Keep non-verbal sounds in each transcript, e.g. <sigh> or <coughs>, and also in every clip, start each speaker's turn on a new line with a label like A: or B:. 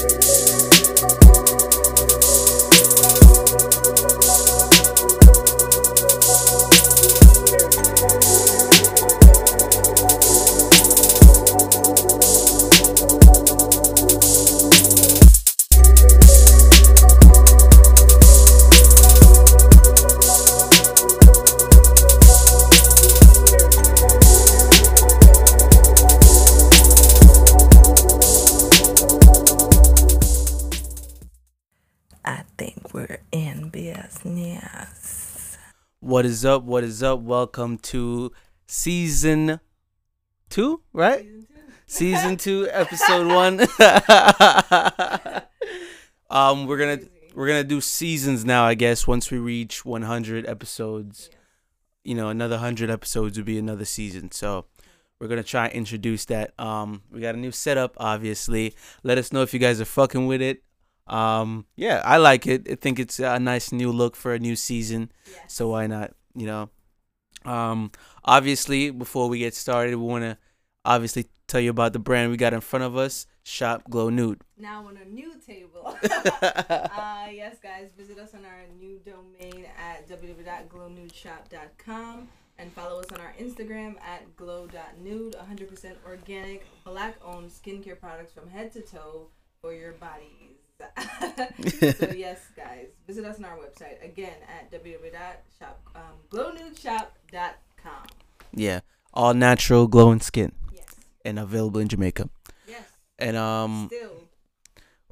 A: I
B: is up? What is up? Welcome to season two, right? Season two, episode <laughs> one. <laughs> um, we're gonna we're gonna do seasons now, I guess. Once we reach 100 episodes, you know, another 100 episodes would be another season. So we're gonna try and introduce that. Um, we got a new setup, obviously. Let us know if you guys are fucking with it. Um, yeah, I like it. I think it's a nice new look for a new season. So why not? You know. Um, obviously, before we get started, we want to obviously tell you about the brand we got in front of us. Shop Glow Nude.
C: Now on a new table. <laughs> <laughs> uh, yes, guys, visit us on our new domain at www.glownudeshop.com and follow us on our Instagram at glow.nude. 100% organic, black owned skincare products from head to toe for your bodies. <laughs> so, <laughs> yes, guys, visit us on our website again at www.glownudeshop.com.
B: Yeah, all natural glowing skin
C: Yes,
B: and available in Jamaica.
C: yes,
B: And um,
C: still.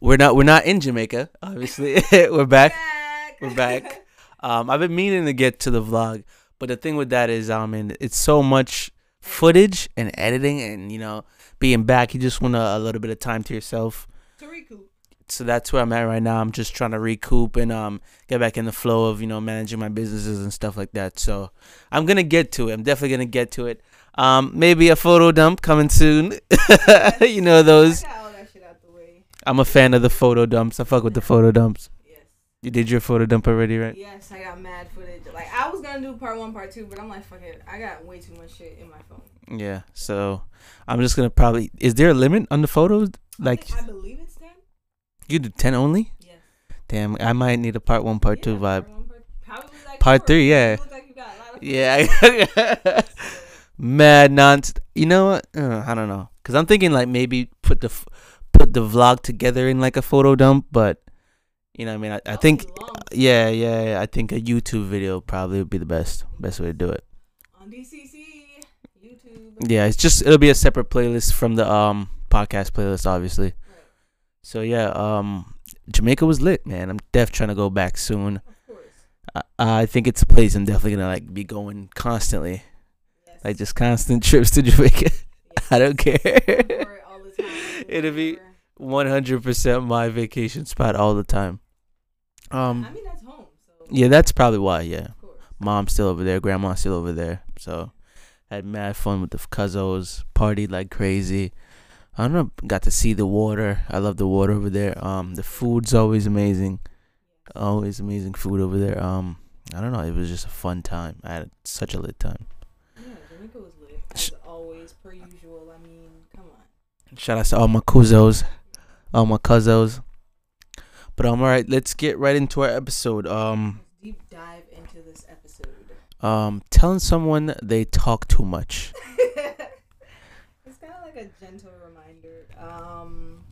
B: we're not we're not in Jamaica. Obviously, <laughs> we're back.
C: Back.
B: We're back. Um, I've been meaning to get to the vlog, but the thing with that is, um, and it's so much footage and editing, and you know, being back, you just want a, a little bit of time to yourself.
C: to recoup.
B: So that's where I'm at right now. I'm just trying to recoup and um get back in the flow of you know managing my businesses and stuff like that. So I'm gonna get to it. I'm definitely gonna get to it. Um, maybe a photo dump coming soon. <laughs> you know those.
C: I got all that shit out the way.
B: I'm a fan of the photo dumps. I fuck with the photo dumps.
C: Yes.
B: You did your photo dump already, right?
C: Yes, I got mad footage. Like I was gonna do part one, part two, but I'm like, fuck it. I got way too much shit in my phone.
B: Yeah. So I'm just gonna probably. Is there a limit on the photos?
C: I
B: Like
C: think- I believe ten.
B: You do ten only?
C: Yes.
B: Damn, I might need a part one, part two vibe.
C: Part, one, part, like
B: Part three, yeah.
C: like you got a lot of
B: Yeah. <laughs> Mad nonce. You know what? Uh, I don't know. Cause I'm thinking like maybe put the f- put the vlog together in like a photo dump, but you know, what I mean, I, I think yeah, yeah, yeah, I think a YouTube video probably would be the best best way to do it.
C: on DCC, YouTube.
B: Yeah, it's just it'll be a separate playlist from the um podcast playlist, obviously. So yeah, um, Jamaica was lit, man. I'm def trying to go back soon. I, I think it's a place I'm definitely gonna like be going constantly,
C: Yes.
B: like just constant <laughs> trips to Jamaica. <laughs> I don't care.
C: It all the time. <laughs>
B: It'll be- 100% my vacation spot all the time. Um,
C: I mean, that's home. So.
B: yeah, that's probably why. Yeah,
C: Of course.
B: mom's still over there, grandma's still over there. So, had mad fun with the cousins, partied like crazy. I don't know, got to see the water. I love the water over there. Um, the food's always amazing. Always amazing food over there. Um, I don't know, it was just a fun time. I had such a lit time.
C: Yeah, Jamaica was lit. As always, per usual. I mean, come on.
B: Shout out to all my cousins, all my cousins. But um, all right, let's get right into our episode. Um,
C: deep dive into this episode.
B: um, telling someone they talk too much. <laughs>
C: it's kind of like a gentle. Um,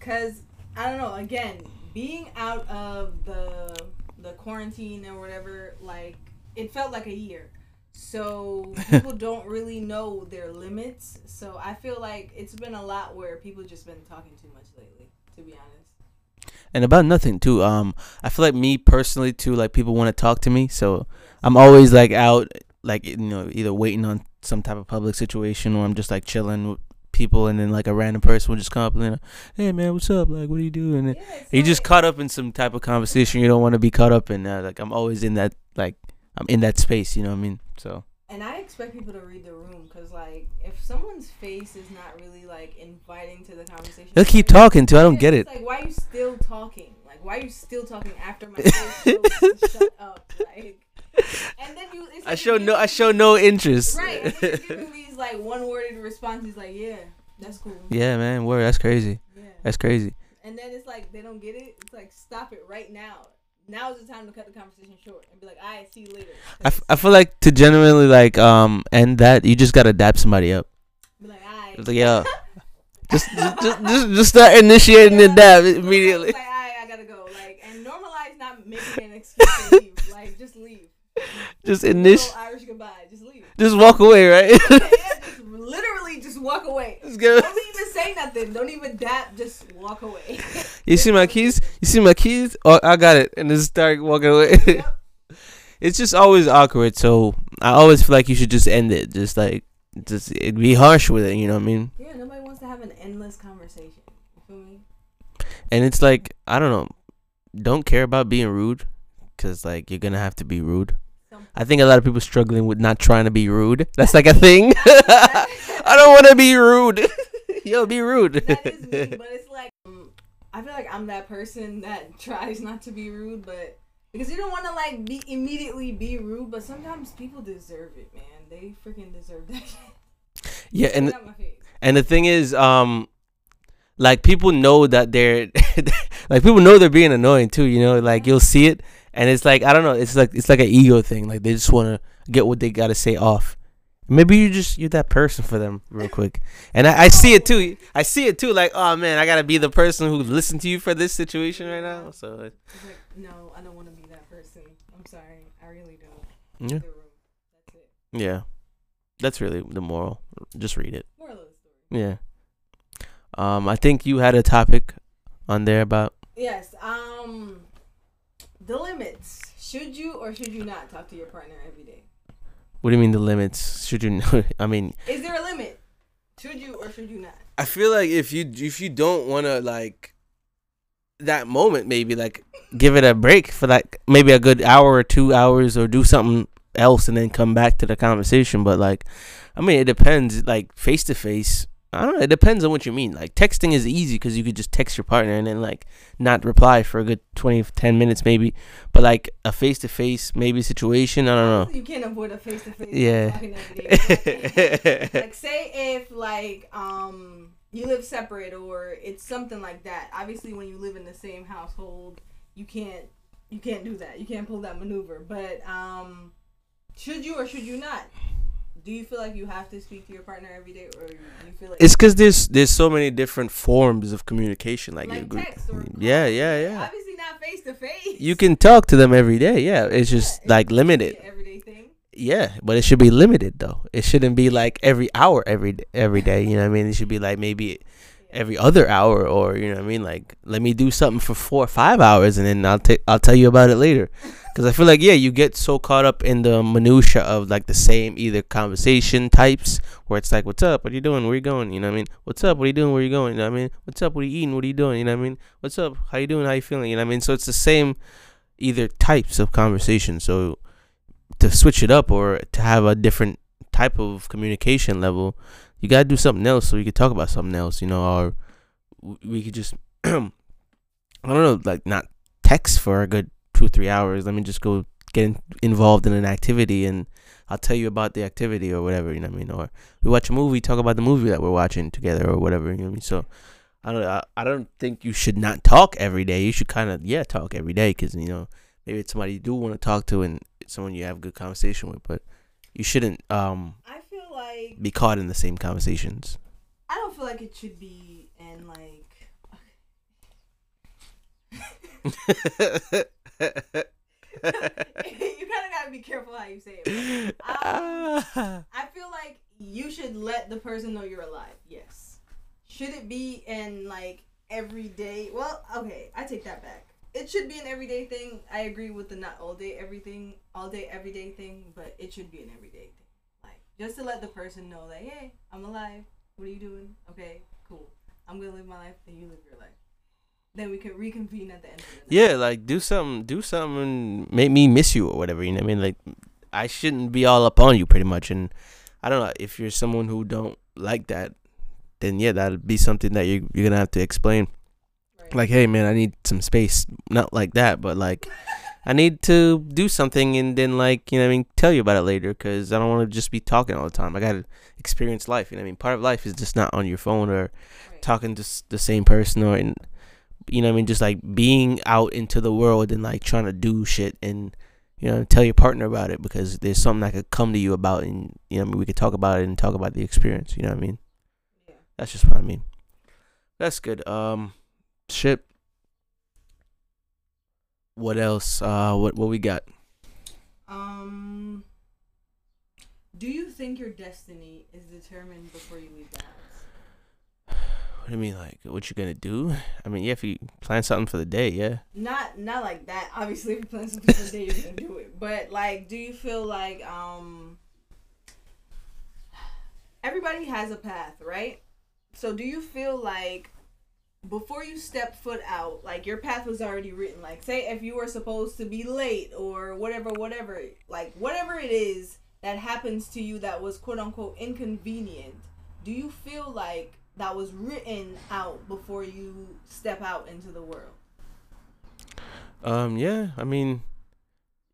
C: cause I don't know. Again, being out of the the quarantine or whatever, like it felt like a year. So <laughs> people don't really know their limits. So I feel like it's been a lot where people just been talking too much lately. To be honest.
B: and about nothing too. Um, I feel like me personally too. Like people want to talk to me, so I'm always like out, like you know, either waiting on some type of public situation, where I'm just like chilling with people, and then like a random person will just come up and then, hey man, what's up? Like, what are you doing? And
C: Yeah,
B: you just caught up in some type of conversation you don't want to be caught up in. Uh, like I'm always in that, like I'm in that space. You know what I mean? So
C: And I expect people to read the room because, like, if someone's face is not really like inviting to the conversation,
B: they'll keep talking too. I don't get it.
C: Like, why are you still talking? Like, why are you still talking after my face shut up? <laughs> Like, and then you. It's
B: I show no, I show no interest.
C: Right. And then you're giving these like one-worded responses, like, yeah, That's cool.
B: Yeah, man. Word. That's crazy.
C: Yeah.
B: That's crazy.
C: And then it's like they don't get it. It's like stop it right now. Now is the time to cut the conversation short and be like, "I see you later."
B: I, f- I feel like to genuinely like um end that you just gotta dap somebody up.
C: Be like, "I."
B: It's like yo, <laughs> just just just just, start initiating the dab immediately.
C: Like, I, I gotta go. Like, and normalize not making an excuse to leave. Like, just leave. <laughs>
B: Just initiate.
C: old Irish goodbye. Just leave.
B: Just walk away, right?
C: yeah, <laughs> just literally just walk away.
B: Let's go.
C: Don't even say nothing. Don't even dap. Just walk away. <laughs>
B: You see my keys? You see my keys? Oh, I got it, and just start walking away.
C: Yep.
B: it's just always awkward. So I always feel like you should just end it. Just like just it be harsh with it. You know what I mean?
C: Yeah, nobody wants to have an endless conversation. You feel me?
B: And it's like I don't know. Don't care about being rude, cause like you're gonna have to be rude. I think a lot of people struggling with not trying to be rude. <laughs> That's like a thing. <laughs> I don't want to be rude. <laughs> Yo, be rude.
C: that is me, but it's like um, I feel like I'm that person that tries not to be rude, but because you don't want to like be immediately be rude, but sometimes people deserve it, man. They freaking deserve that. shit.
B: yeah, and
C: Get out my face.
B: And the thing is, um, like people know that they're, like people know they're being annoying too. You know, like you'll see it, and it's like I don't know. It's like it's like an ego thing. Like they just want to get what they gotta say off. Maybe you just you're that person for them real quick. And I, I see it too. I see it too. Like oh man, I gotta be the person who listen to you for this situation right now. So
C: It's like no, I don't want to be that person. I'm sorry, I really don't.
B: yeah,
C: That's it.
B: yeah, that's really the moral. Just read it.
C: Moral of the story.
B: Yeah. Um, I think you had a topic on there about
C: Yes. Um, the limits. Should you or should you not talk to your partner every day?
B: what do you mean the limits? Should you know? <laughs> I mean,
C: Is there a limit? Should you or should you not?
B: I feel like if you if you don't want to like that moment, maybe like give it a break for like maybe a good hour or two hours, or do something else, and then come back to the conversation. But like, I mean, it depends. Like face to face, I don't know. It depends on what you mean. Like texting is easy because you could just text your partner and then like not reply for a good 20, 10 minutes maybe. But like a face to face maybe situation, I don't know.
C: You can't avoid a face to face.
B: Yeah. <laughs>
C: Like say if like um you live separate or it's something like that. Obviously, when you live in the same household, you can't you can't do that. You can't pull that maneuver. But um, should you or should you not? Do you feel like you have to speak to your partner every day, or you feel like
B: It's because there's there's so many different forms of communication. Like,
C: like text or
B: yeah, yeah, yeah.
C: Obviously not face to face.
B: You can talk to them every day. Yeah, it's just
C: Yeah,
B: like
C: it should be
B: limited.
C: Everyday thing.
B: Yeah, but it should be limited though. It shouldn't be like every hour every every day. You know what I mean? It should be like maybe every other hour, or you know what I mean? Like let me do something for four or five hours, and then I'll take I'll tell you about it later. Because I feel like yeah, you get so caught up in the minutia of like the same either conversation types where it's like, "What's up? What are you doing? Where are you going?" You know what I mean? "What's up? What are you doing? Where are you going?" You know what I mean? "What's up? What are you eating? What are you doing?" You know what I mean? "What's up? How you doing? How you feeling?" You know what I mean? So it's the same either types of conversation. So to switch it up or to have a different type of communication level, you gotta do something else so we could talk about something else, you know, or we could just <clears throat> I don't know, like not text for a good two three hours. Let me just go get in, involved in an activity and I'll tell you about the activity or whatever, you know what I mean? Or we watch a movie, talk about the movie that we're watching together or whatever, you know what I mean? So I don't I, I don't think you should not talk every day. You should kind of yeah, talk every day cuz you know, maybe it's somebody you do want to talk to and someone you have a good conversation with, but you shouldn't um
C: like
B: be caught in the same conversations.
C: I don't feel like it should be and like <laughs> you kind of gotta be careful how you say it. Um, <laughs> I feel like you should let the person know you're alive. Yes. Should it be in like everyday? Well, okay, I take that back. It should be an everyday thing. I agree with the not all day everything, all day everyday thing, but it should be an everyday thing. Just to let the person know that hey, I'm alive. What are you doing? Okay, cool. I'm gonna live my life, and you live your life. Then we can reconvene at the end. Of the night.
B: yeah, like do something, do something, and make me miss you or whatever. You know what I mean? Like I shouldn't be all up on you pretty much. And I don't know if you're someone who don't like that, then yeah, that'd be something that you you're gonna have to explain.
C: Right.
B: Like, hey man, I need some space. Not like that, but like <laughs> I need to do something and then like you know what I mean tell you about it later because I don't want to just be talking all the time. I gotta experience life. You know what I mean. Part of life is just not on your phone or
C: Right.
B: talking to s- the same person or in, you know what I mean just like being out into the world and like trying to do shit and you know tell your partner about it because there's something that could come to you about and you know I mean we could talk about it and talk about the experience. You know what I mean.
C: Yeah.
B: That's just what I mean. That's good. Um, shit. What else? Uh, what what we got?
C: Um, do you think your destiny is determined before you leave the house?
B: What do you mean, like what you gonna do? I mean, yeah, if you plan something for the day, yeah.
C: Not not like that. Obviously, if you plan something for the day, you're gonna do it. But like, do you feel like um everybody has a path, right? So do you feel like before you step foot out, like your path was already written? Like, say if you were supposed to be late or whatever, whatever, like whatever it is that happens to you that was quote unquote inconvenient, do you feel like that was written out before you step out into the world?
B: Um, yeah. I mean,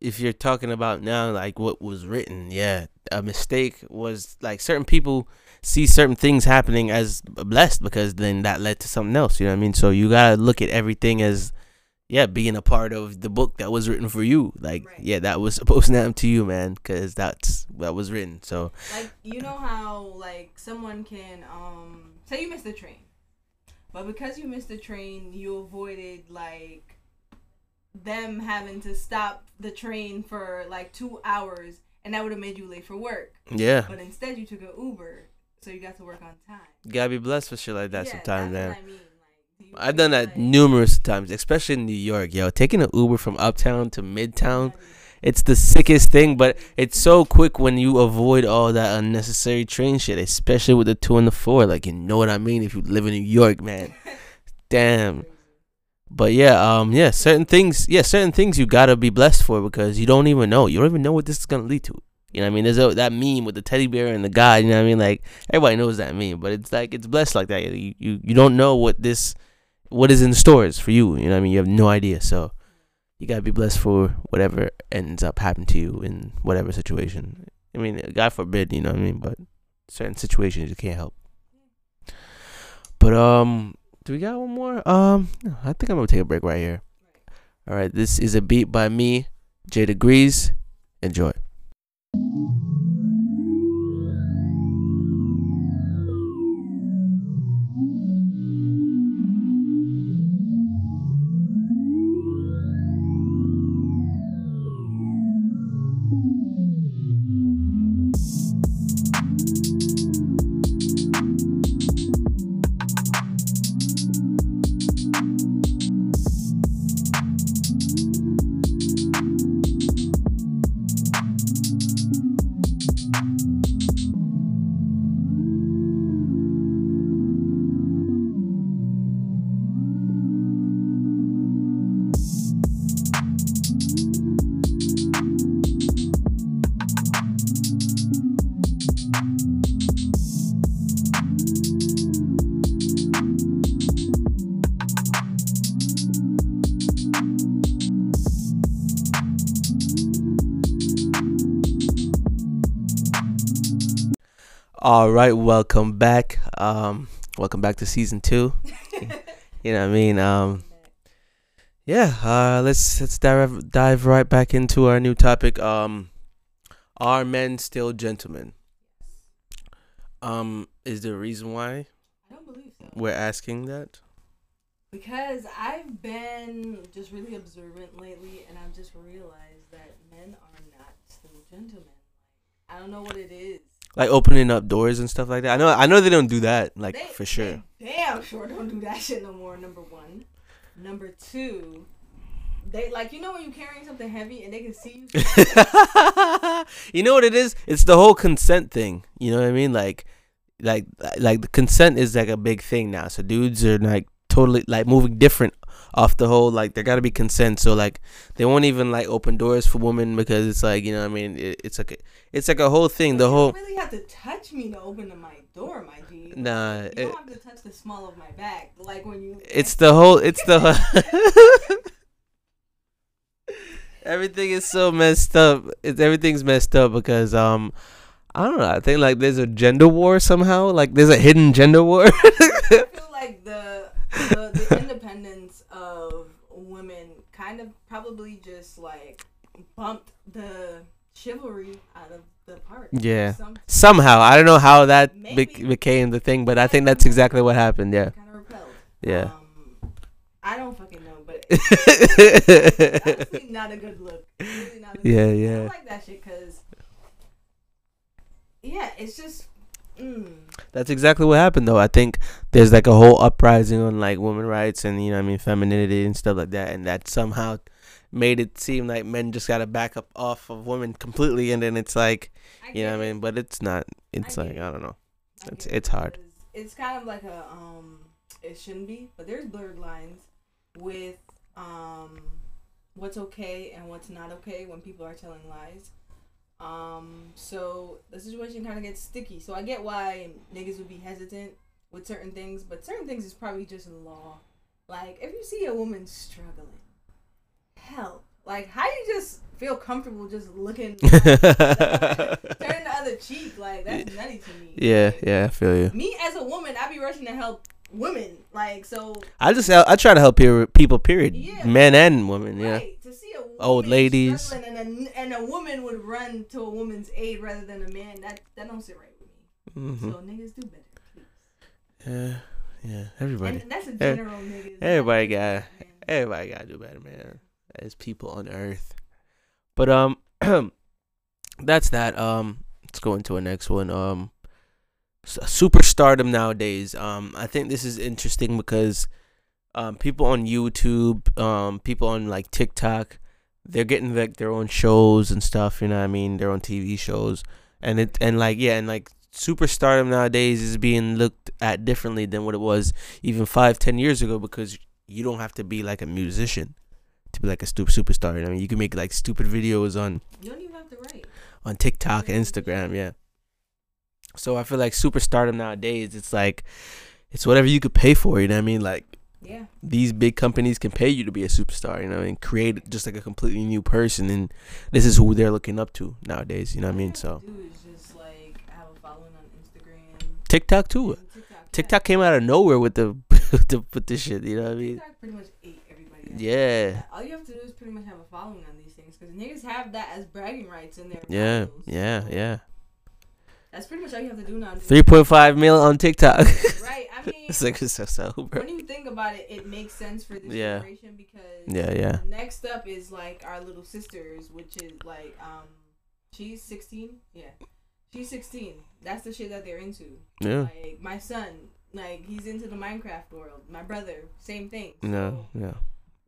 B: if you're talking about now, like what was written, yeah, a mistake was like certain people see certain things happening as blessed because then that led to something else. You know what I mean? So you gotta look at everything as, yeah, being a part of the book that was written for you. Like,
C: Right.
B: yeah, that was <laughs> supposed to happen to you, man, because that's that was written. So
C: like you know how like someone can um say you missed the train but because you missed the train you avoided like them having to stop the train for like two hours and that would have made you late for work
B: yeah,
C: but instead you took an uber so you got to work on time
B: you gotta be blessed for shit like that
C: Yeah,
B: sometimes, man.
C: I mean. like,
B: I've done that
C: like-
B: numerous times, especially in New York, yo. Taking an Uber from uptown to midtown, it's the sickest thing, but it's so quick when you avoid all that unnecessary train shit, especially with the two and the four. Like, you know what I mean? If you live in New York, man. <laughs> Damn. But yeah, um, yeah, certain things, yeah, certain things you gotta be blessed for because you don't even know. You don't even know what this is gonna lead to. You know what I mean? There's a, that meme with the teddy bear and the guy. You know what I mean? Like everybody knows that meme, but it's like it's blessed like that. You you, you don't know what this, what is in stores for you. You know what I mean? You have no idea. So you gotta be blessed for whatever ends up happening to you in whatever situation. I mean, God forbid, you know what I mean? But certain situations you can't help. But um, do we got one more? Um, no, I think I'm gonna take a break right here. All right, this is a beat by me, J Degrees. Enjoy. All right, welcome back. Um, welcome back to season two. <laughs> you know what I mean? Um, yeah. Uh, let's let's dive dive right back into our new topic. Um, are men still gentlemen? Um, is there a reason why
C: I don't believe so.
B: we're asking that?
C: Because I've been just really observant lately, and I've just realized that men are not still gentlemen. I don't know what it is.
B: Like opening up doors and stuff like that. I know I know they don't do that. Like
C: They-
B: for sure.
C: They damn sure don't do that <laughs> shit no more. Number one. Number two. They like you know when you're carrying something heavy and they can see you. <laughs>
B: you know what it is? It's the whole consent thing. You know what I mean? Like, like, like the consent is like a big thing now. So dudes are like totally like moving different off the whole. Like there got to be consent. So like they won't even like open doors for women because it's like you know what I mean. It, it's like a, it's like a whole thing. The
C: you
B: whole
C: don't really have to touch me to open to my door, my G.
B: nah.
C: You
B: It,
C: don't have to touch the small of my back, like when you.
B: it's the whole. It's <laughs> the. <laughs> everything is so messed up. It's everything's messed up because um I don't know. I think like there's a gender war somehow. Like there's a hidden gender war. <laughs>
C: I feel like the, the the independence of women kind of probably just like bumped the chivalry out of the park.
B: Yeah.
C: Some
B: somehow I don't know how that bec became the thing, but I think that's exactly what happened. Yeah.
C: kind of repelled.
B: Yeah.
C: Um, I don't fucking know, but <laughs> it's honestly not a good look. Really not a good
B: Yeah,
C: look. I
B: yeah.
C: don't like that shit because, yeah, it's just. Mm,
B: That's exactly what happened though. I think there's like a whole uprising on like women rights and you know I mean femininity and stuff like that and that somehow made it seem like men just got to back up off of women completely and then it's like you know what I mean but it's not it's
C: I
B: like I don't know.
C: I
B: It's it's hard.
C: It's kind of like a um, it shouldn't be, but there's blurred lines with um, what's okay and what's not okay when people are telling lies. Um, so the situation kind of gets sticky. So I get why niggas would be hesitant with certain things, but certain things is probably just law. Like if you see a woman struggling, help. Like how you just feel comfortable just looking, <laughs> turning the other cheek. Like that's nutty to me.
B: yeah,
C: Like,
B: yeah, I feel you.
C: me as a woman, I be rushing to help women. Like so,
B: I just I try to help people period.
C: Yeah.
B: Men and women, yeah.
C: right? To see a woman
B: Old ladies.
C: and a, and a woman would run to a woman's aid rather than a man. That that don't sit right with me.
B: hmm
C: So niggas do better, please.
B: Yeah. Yeah, everybody.
C: And that's a general niggas.
B: everybody got- Everybody gotta do better, man. As people on Earth. But um, <clears throat> that's that. Um, let's go into a next one. Um, superstardom nowadays. Um, I think this is interesting because um, people on YouTube, um, people on like TikTok, they're getting like their own shows and stuff. You know what I mean? Their own TV shows, and it and like yeah, and like superstardom nowadays is being looked at differently than what it was even five, ten years ago because you don't have to be like a musician to be like a stupid superstar. I mean, you can make like stupid videos on
C: You don't even have to write.
B: on TikTok and Instagram, yeah. So I feel like superstardom nowadays, it's like it's whatever you could pay for. You know what I mean? Like
C: Yeah.
B: these big companies can pay you to be a superstar. You know, and create just like a completely new person, and this is who they're looking up to nowadays. You know what I mean? So
C: just like have a following on Instagram.
B: TikTok too.
C: TikTok.
B: TikTok came out of nowhere with the <laughs> with the, shit. You know what I mean?
C: TikTok pretty much ate everybody.
B: Yeah.
C: All you have to do is pretty much have a following on these things because niggas have that as bragging rights in their
B: Yeah, yeah,
C: So
B: yeah.
C: That's pretty much all you have to do now.
B: Three point five mil on TikTok.
C: Right. I <laughs> mean,
B: it's like so, so bro.
C: when you think about it, it makes sense for this
B: Yeah.
C: generation because
B: Yeah, yeah.
C: next up is like our little sisters, which is like um, she's sixteen. Yeah, she's sixteen. That's the shit that they're into.
B: Yeah.
C: Like my son, like he's into the Minecraft world. My brother, same thing.
B: No,
C: So
B: yeah.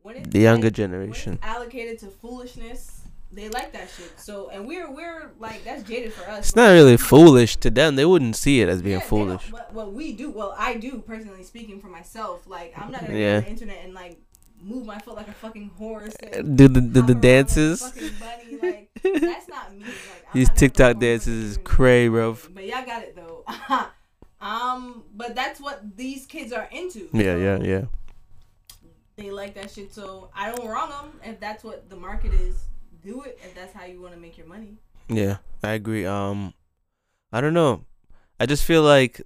C: when it's
B: The younger
C: like-
B: generation.
C: allocated to foolishness, they like that shit. So and we're we're like that's jaded for us.
B: It's not really foolish to them. They wouldn't see it as being
C: Yeah,
B: foolish.
C: What, what we do, well, I do personally speaking for myself. Like I'm not gonna
B: Yeah.
C: go on the internet and like move my foot like a fucking horse. And
B: Do the do the
C: like
B: dances?
C: fucking bunny. Like that's not me. Like,
B: These TikTok
C: go on the
B: dances is cray, bro.
C: But y'all got it though. <laughs> um, but that's what these kids are into.
B: Yeah, yeah, yeah.
C: They like that shit, so I don't wrong them. If that's what the market is, do it. If that's how you want to make your money.
B: Yeah, I agree. Um, I don't know. I just feel like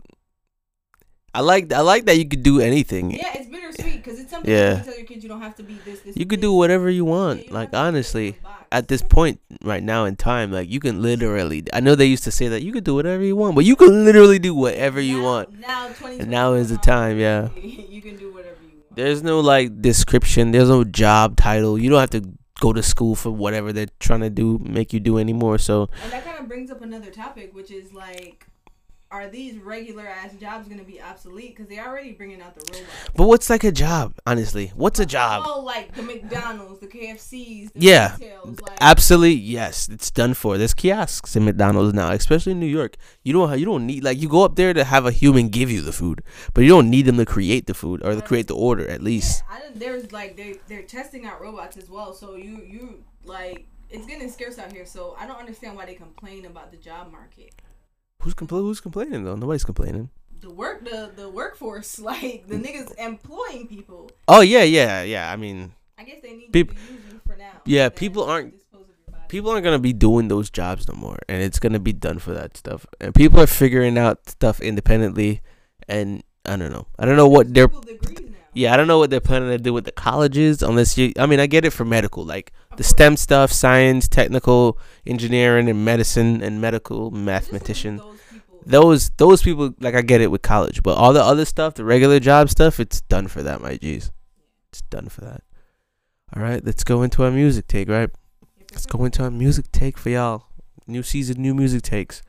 B: I like I like that you could do anything.
C: Yeah, it's bittersweet because it's something
B: Yeah.
C: you can tell your kids you don't have to be this. this
B: You could do whatever you
C: Yeah,
B: want.
C: you
B: Like
C: have to fit in
B: honestly, at this point right now in time, like you can literally. I know they used to say that you could do whatever you want, but you can literally do whatever you want.
C: Now, 20,
B: And now is the time, yeah. <laughs>
C: You can do whatever you want.
B: There's no like description. There's no job title. You don't have to go to school for whatever they're trying to do, make you do anymore. So
C: And that kind of brings up another topic, which is like, are these regular ass jobs gonna be obsolete? Because they already bringing out the robots.
B: But what's like a job, honestly? What's a job?
C: Oh, like the McDonald's, the KFCs, the
B: Yeah.
C: retails, like,
B: Absolutely, yes. It's done for. There's kiosks in McDonald's now, especially in New York. You don't you don't need like you go up there to have a human give you the food, but you don't need them to create the food or to create the order at least.
C: Yeah, I there's like they they're testing out robots as well. So you you like it's getting scarce out here. So I don't understand why they complain about the job market.
B: Who's compl- Who's complaining though? Nobody's complaining.
C: The work the the workforce <laughs> like the mm. niggas employing people.
B: Oh yeah, yeah, yeah. I mean,
C: I guess they need
B: people,
C: to use you for now.
B: Yeah, people aren't-
C: dispose of your body.
B: people aren't gonna be doing those jobs no more, and it's gonna be done for that stuff. And people are figuring out stuff independently, and I don't know. I don't know what they're.
C: People degrees now.
B: Yeah, I don't know what they're planning to do with the colleges, unless you. I mean, I get it for medical, like the. STEM stuff, science, technical, engineering, and medicine, and medical mathematician.
C: those people-
B: Those those people, like I get it with college, but all the other stuff, the regular job stuff, it's done for that, my G's. It's done for that. All right, let's go into our music take. Right, let's go into our music take for y'all. New season, new music takes.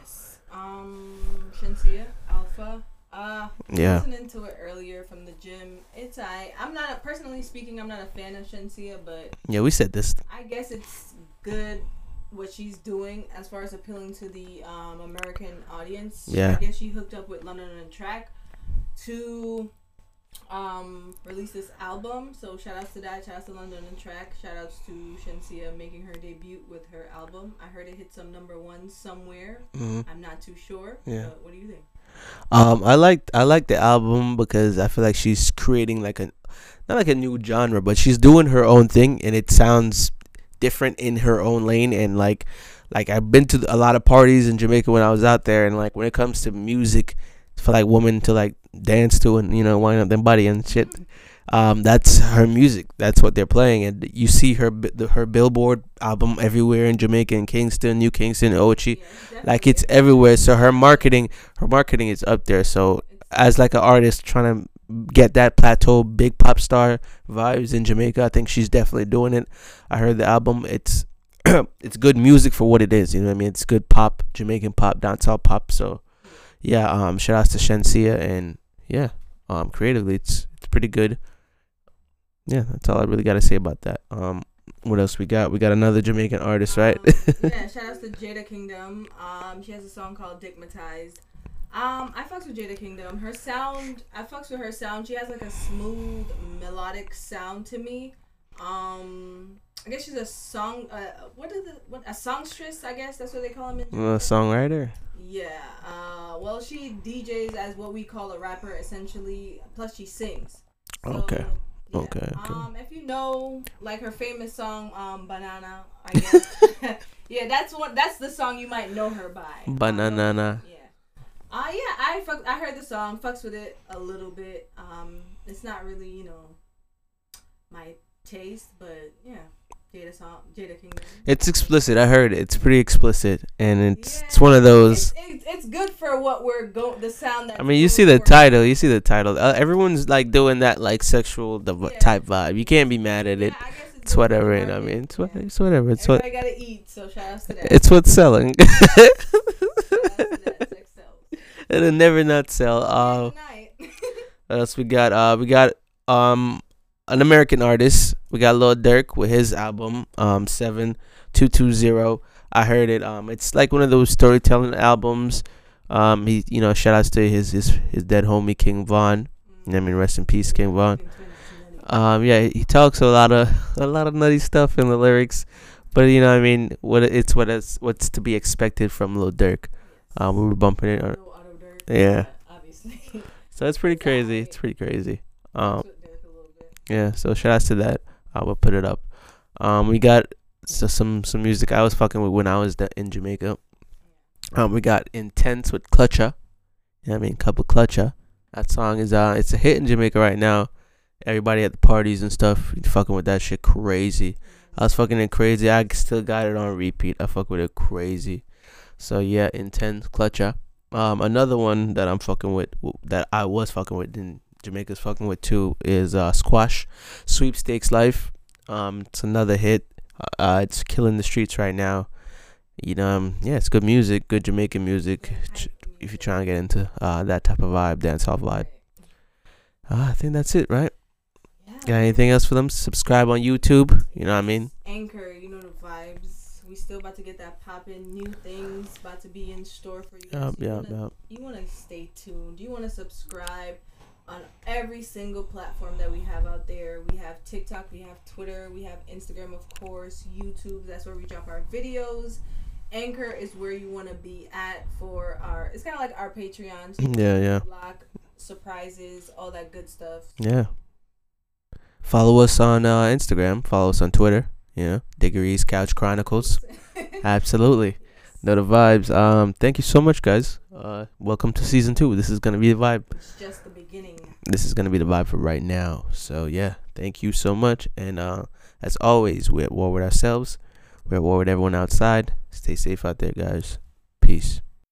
B: Yes.
C: Um, Shenseea, Alpha. Uh,
B: Yeah.
C: listening to it earlier from the gym. It's I. I'm not a, personally speaking. I'm not a fan of Shenseea, but
B: Yeah, we said this.
C: I guess it's good what she's doing as far as appealing to the um, American audience.
B: Yeah.
C: I guess she hooked up with London on da Track to um, release this album. So shout outs to that. Shout outs to London on da Track. Shout outs to Shenseea making her debut with her album. I heard it hit some number one somewhere.
B: hmm
C: I'm not too sure.
B: Yeah.
C: But what do you think?
B: Um, I liked I like the album because I feel like she's creating like a not like a new genre, but she's doing her own thing, and it sounds different in her own lane. And like like I've been to a lot of parties in Jamaica when I was out there, and like when it comes to music for like women to like dance to and you know wind up their body and shit. Um, that's her music. That's what they're playing, and you see her her Billboard album everywhere in Jamaica, in Kingston, New Kingston, Ochi.
C: Yeah,
B: like it's everywhere. So her marketing her marketing is up there. So as like an artist trying to get that plateau big pop star vibes in jamaica i think she's definitely doing it. I heard the album. It's <coughs> it's good music for what it is. You know what i mean? It's good pop jamaican pop dancehall pop. So yeah um shout outs to shenseea and yeah um creatively it's it's pretty good yeah that's all i really got to say about that um what else we got we got another jamaican artist right
C: Um, <laughs> yeah, shout outs to Jada Kingdom. Um, she has a song called Dickmatized. Um, I fucks with Jada Kingdom. Her sound, I fucks with her sound. She has like a smooth, melodic sound to me. Um, I guess she's a song. Uh, what is it? What a songstress? I guess that's what they call them. In
B: uh, songwriter
C: Yeah. Uh, well, she DJs as what we call a rapper, essentially. Plus, she sings. So,
B: Okay.
C: Yeah.
B: Okay, okay.
C: Um, if you know, like her famous song, um, "Banana," I <laughs> guess. <laughs> yeah, that's what. That's the song you might know her by.
B: Banana.
C: Yeah. Uh, yeah, I fuck, I heard the song, fucks with it a little bit. Um, it's not really, you know, my taste, but yeah, Jada song, Jada Kingdom.
B: It's explicit. I heard it. It's pretty explicit, and it's it's one of those.
C: It's, it's, it's good for what we're going. The sound that.
B: I mean, you see the title. You see the title. Uh, everyone's like doing that like sexual the
C: Yeah.
B: type vibe. You can't be mad at it.
C: Yeah,
B: It's
C: for
B: whatever. and I mean? It's what
C: Yeah.
B: it's whatever. It's what
C: I gotta eat, so shout outs to that.
B: it's what's selling. <laughs>
C: Shout outs to that, <laughs> sex sells.
B: It'll never not sell. Uh, <laughs> what else we got? Uh, we got um an American artist. We got Lil Durk with his album um seven two two zero. I heard it. Um, it's like one of those storytelling albums. Um, he you know shout outs to his his his dead homie King Von. You know what I mean, rest in peace, King Von. Um, yeah, he talks a lot of a lot of nutty stuff in the lyrics, but you know, what I mean, what it's what is what's to be expected from Lil Durk. Um, we were bumping it, uh,
C: No
B: yeah.
C: Obviously.
B: so it's pretty crazy. It's pretty crazy. Um,
C: Took Derek a little bit.
B: Yeah. So shout outs to that. I will put it up. Um, we got so some some music I was fucking with when I was in Jamaica. Um, we got Intence with Clutcha. You know I mean? Couple Clutcha. That song is uh, it's a hit in Jamaica right now. Everybody at the parties and stuff, fucking with that shit crazy. I was fucking it crazy. I still got it on repeat. I fuck with it crazy. So yeah, intence clutcha. Um, another one that I'm fucking with, that I was fucking with, and Jamaica's fucking with too, is uh, Squash, Sweepstakes Life. Um, it's another hit. Uh, it's killing the streets right now. You know, um, yeah, it's good music, good Jamaican music. If you're trying to get into uh that type of vibe, dancehall vibe. Uh, I think that's it, right? Got anything else for them? Subscribe on YouTube. You know what I mean?
C: Anchor, you know the vibes. We still about to get that popping. New things about to be in store for you. guys.
B: Yup,
C: you
B: yup,
C: wanna,
B: yup.
C: You want to stay tuned. You want to subscribe on every single platform that we have out there. We have TikTok, we have Twitter, we have Instagram, of course, YouTube. That's where we drop our videos. Anchor is where you want to be at for our. It's kind of like our Patreon. <clears throat>
B: Yeah, yeah.
C: Block surprises, all that good stuff.
B: Yeah. Follow us on uh, Instagram. Follow us on Twitter. You know, Degrees Couch Chronicles. <laughs> Absolutely. Know the vibes. Um, thank you so much, guys. Uh, welcome to season two. This is gonna be the vibe.
C: It's just the beginning.
B: This is gonna be the vibe for right now. So yeah, thank you so much. And uh, as always, we're at war with ourselves. We're at war with everyone outside. Stay safe out there, guys. Peace.